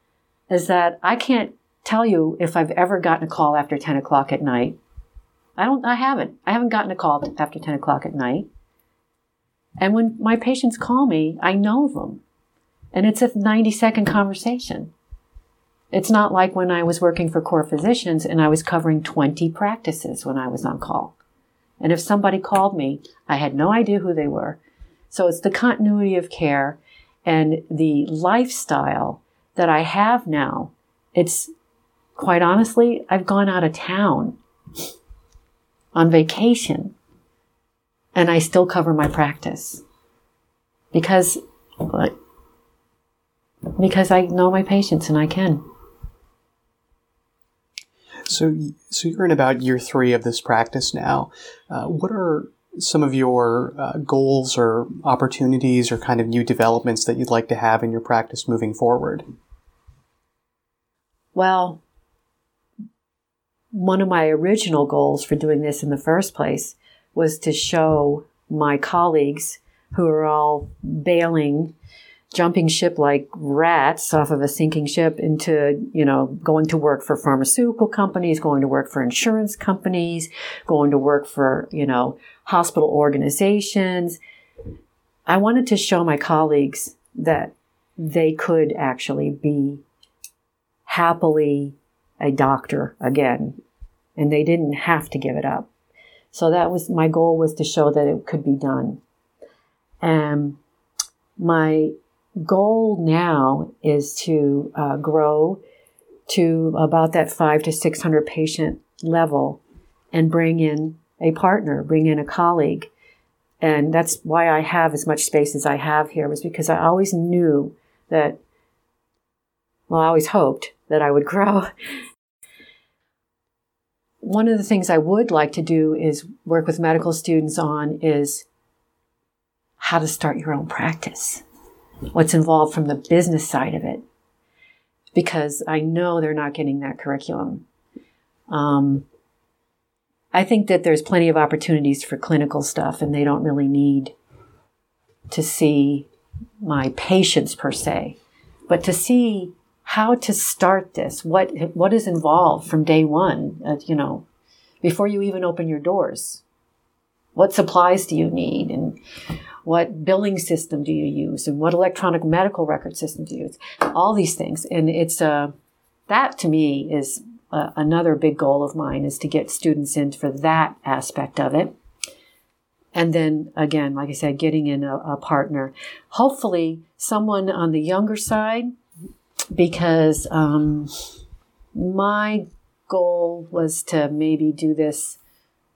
D: is that I can't tell you if I've ever gotten a call after 10 o'clock at night. I don't, I haven't. I haven't gotten a call after 10 o'clock at night. And when my patients call me, I know them. And it's a 90 second conversation. It's not like when I was working for Core Physicians and I was covering 20 practices when I was on call. And if somebody called me, I had no idea who they were. So it's the continuity of care and the lifestyle that I have now. It's quite honestly, I've gone out of town on vacation and I still cover my practice because because I know my patients and I can.
C: So, so you're in about year three of this practice now. Uh, what are some of your uh, goals or opportunities or kind of new developments that you'd like to have in your practice moving forward?
D: Well, one of my original goals for doing this in the first place was to show my colleagues who are all bailing jumping ship like rats off of a sinking ship into, you know, going to work for pharmaceutical companies, going to work for insurance companies, going to work for, you know, hospital organizations. I wanted to show my colleagues that they could actually be happily a doctor again and they didn't have to give it up. So that was my goal was to show that it could be done. And my goal now is to uh, grow to about that five to 600 patient level and bring in a partner, bring in a colleague. And that's why I have as much space as I have here was because I always knew that, well, I always hoped that I would grow. One of the things I would like to do is work with medical students on is how to start your own practice what's involved from the business side of it because I know they're not getting that curriculum. Um, I think that there's plenty of opportunities for clinical stuff, and they don't really need to see my patients per se, but to see how to start this, what what is involved from day one. Uh, you know, before you even open your doors, what supplies do you need, and what billing system do you use and what electronic medical record system do you use? All these things. And it's uh, that to me is uh, another big goal of mine is to get students in for that aspect of it. And then again like i said getting in a, a partner. Hopefully someone on the younger side because um, my goal was to maybe do this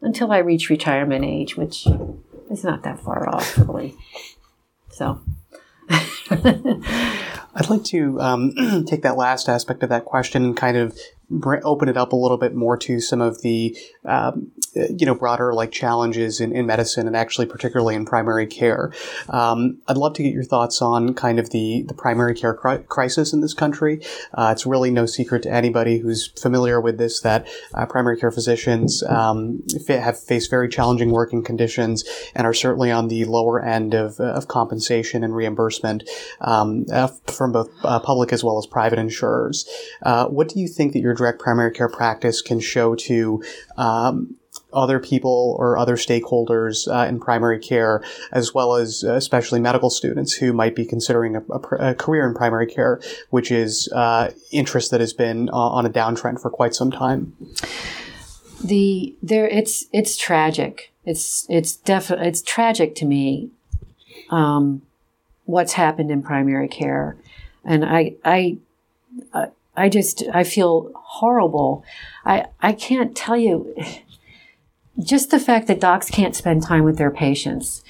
D: until I reach retirement age, which it's not that far off, really. So.
C: I'd like to um, take that last aspect of that question and kind of open it up a little bit more to some of the um, you know broader like challenges in, in medicine and actually particularly in primary care. Um, I'd love to get your thoughts on kind of the the primary care cri- crisis in this country. Uh, it's really no secret to anybody who's familiar with this that uh, primary care physicians um, have faced very challenging working conditions and are certainly on the lower end of, of compensation and reimbursement um, uh, from both uh, public as well as private insurers. Uh, what do you think that your direct primary care practice can show to um, other people or other stakeholders uh, in primary care, as well as uh, especially medical students who might be considering a, a, a career in primary care, which is uh, interest that has been uh, on a downtrend for quite some time.
D: The there, it's it's tragic. It's it's definitely it's tragic to me. Um, what's happened in primary care, and I I. I just I feel horrible. I I can't tell you just the fact that docs can't spend time with their patients.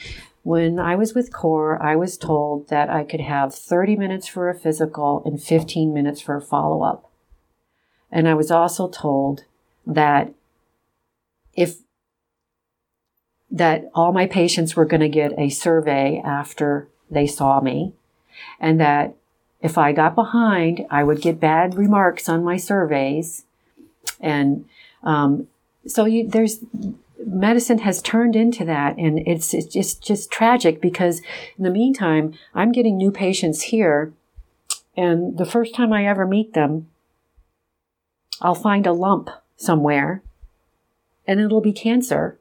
D: When I was with CORE, I was told that I could have 30 minutes for a physical and 15 minutes for a follow up. And I was also told that if that all my patients were going to get a survey after they saw me and that if I got behind, I would get bad remarks on my surveys. And um, so you, there's medicine has turned into that, and it's it's just just tragic because in the meantime, I'm getting new patients here, and the first time I ever meet them, I'll find a lump somewhere, and it'll be cancer,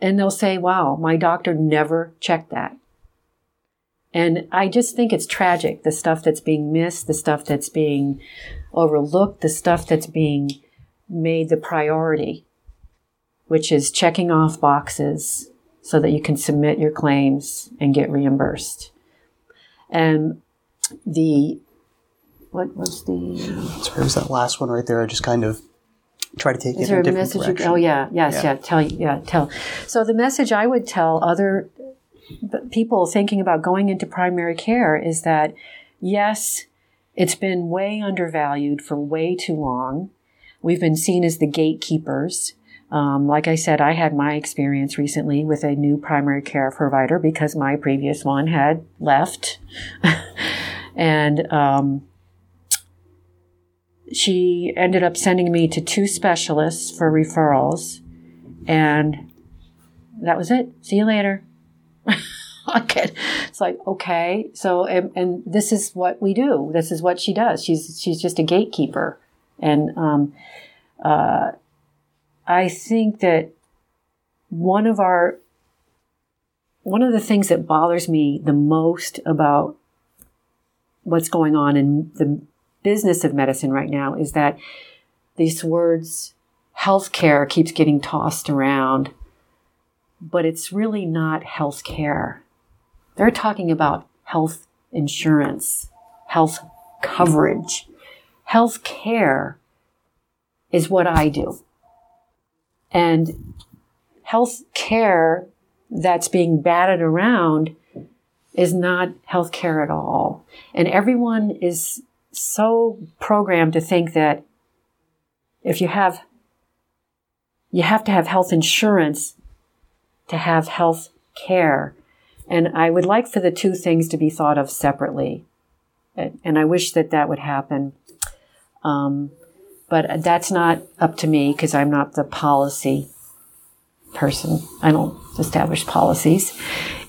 D: and they'll say, "Wow, my doctor never checked that." And I just think it's tragic the stuff that's being missed, the stuff that's being overlooked, the stuff that's being made the priority which is checking off boxes so that you can submit your claims and get reimbursed. And the what was the
C: sorry was that last one right there? I just kind of try to take
D: is
C: it in a different
D: message
C: direction.
D: You, oh yeah, yes, yeah. yeah. Tell yeah, tell. So the message I would tell other people thinking about going into primary care is that yes, it's been way undervalued for way too long. We've been seen as the gatekeepers. Um, like I said, I had my experience recently with a new primary care provider because my previous one had left. and um, she ended up sending me to two specialists for referrals, and that was it. See you later. Okay. It's like, okay. So, and, and, this is what we do. This is what she does. She's, she's just a gatekeeper. And, um, uh, I think that one of our, one of the things that bothers me the most about what's going on in the business of medicine right now is that these words healthcare keeps getting tossed around, but it's really not healthcare. They're talking about health insurance, health coverage. Health care is what I do. And health care that's being batted around is not health care at all. And everyone is so programmed to think that if you have you have to have health insurance to have health care. And I would like for the two things to be thought of separately. And I wish that that would happen. Um, but that's not up to me because I'm not the policy person. I don't establish policies.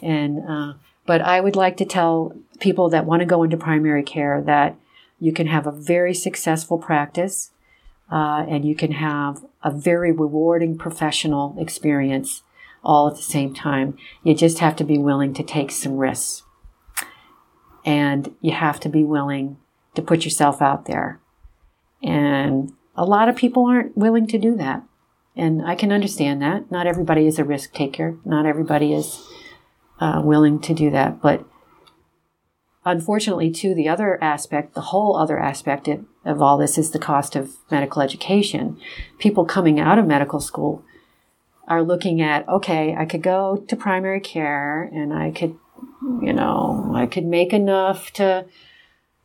D: And, uh, but I would like to tell people that want to go into primary care that you can have a very successful practice uh, and you can have a very rewarding professional experience all at the same time. You just have to be willing to take some risks. And you have to be willing to put yourself out there. And a lot of people aren't willing to do that. And I can understand that. Not everybody is a risk taker. Not everybody is uh, willing to do that. But unfortunately, too, the other aspect, the whole other aspect of, of all this is the cost of medical education. People coming out of medical school are looking at, okay, I could go to primary care and I could, you know, I could make enough to,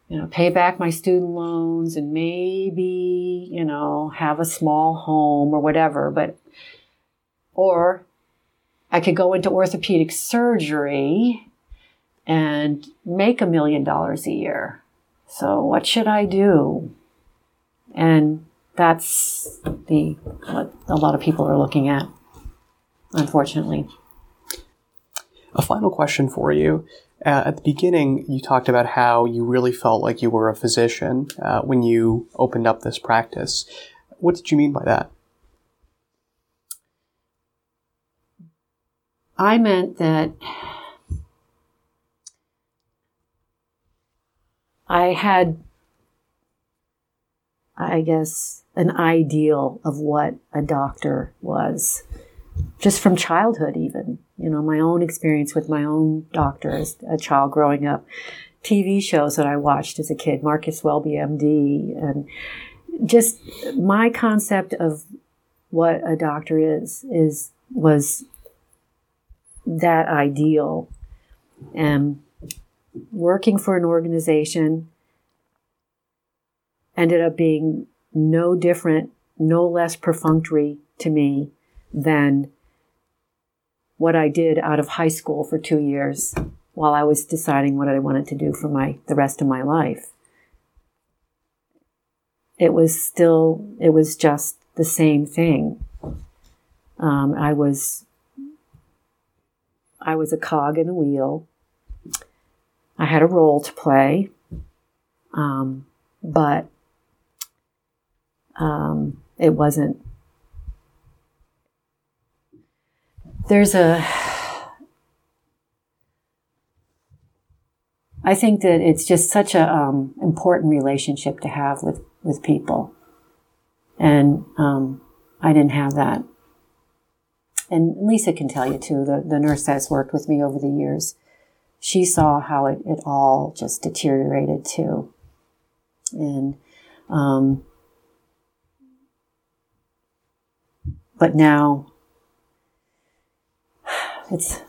D: you know, pay back my student loans and maybe, you know, have a small home or whatever. But, or I could go into orthopedic surgery and make a million dollars a year. So what should I do? And that's the what a lot of people are looking at unfortunately.
C: A final question for you. Uh, at the beginning, you talked about how you really felt like you were a physician uh, when you opened up this practice. What did you mean by that?
D: I meant that I had, I guess, an ideal of what a doctor was just from childhood, even, you know, my own experience with my own doctor as a child growing up, TV shows that I watched as a kid, Marcus Welby, MD, and just my concept of what a doctor is, is, was that ideal. And working for an organization ended up being no different, no less perfunctory to me than what I did out of high school for two years while I was deciding what I wanted to do for my the rest of my life. It was still it was just the same thing. Um, I was I was a cog in a wheel. I had a role to play, um, but um, it wasn't there's a I think that it's just such a um, important relationship to have with with people, and um, I didn't have that. And Lisa can tell you too. The the nurse that's worked with me over the years, she saw how it, it all just deteriorated too, and um, but now it's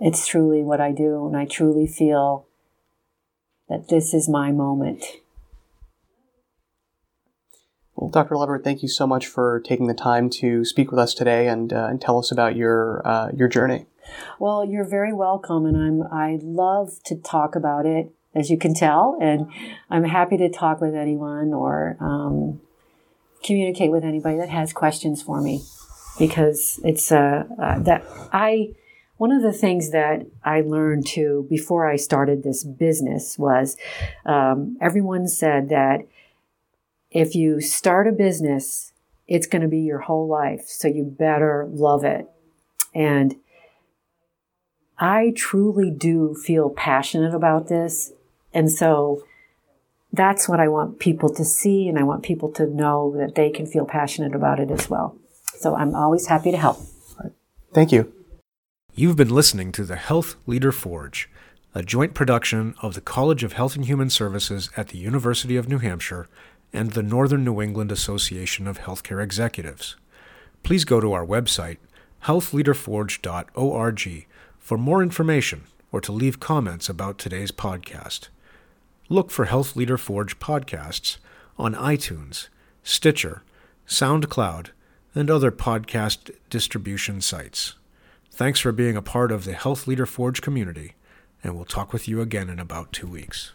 D: it's truly what I do, and I truly feel that this is my moment.
C: Well, Dr. Leverett, thank you so much for taking the time to speak with us today and, uh, and tell us about your uh, your journey.
D: Well, you're very welcome, and I'm I love to talk about it as you can tell, and I'm happy to talk with anyone or um, communicate with anybody that has questions for me because it's uh, uh, that I one of the things that I learned too before I started this business was um, everyone said that if you start a business, it's going to be your whole life, so you better love it. And I truly do feel passionate about this, and so that's what I want people to see, and I want people to know that they can feel passionate about it as well. So I'm always happy to help.
C: Thank you.
A: You've been listening to the Health Leader Forge, a joint production of the College of Health and Human Services at the University of New Hampshire and the Northern New England Association of Healthcare Executives. Please go to our website, healthleaderforge.org, for more information or to leave comments about today's podcast. Look for Health Leader Forge podcasts on iTunes, Stitcher, SoundCloud, and other podcast distribution sites. Thanks for being a part of the Health Leader Forge community, and we'll talk with you again in about two weeks.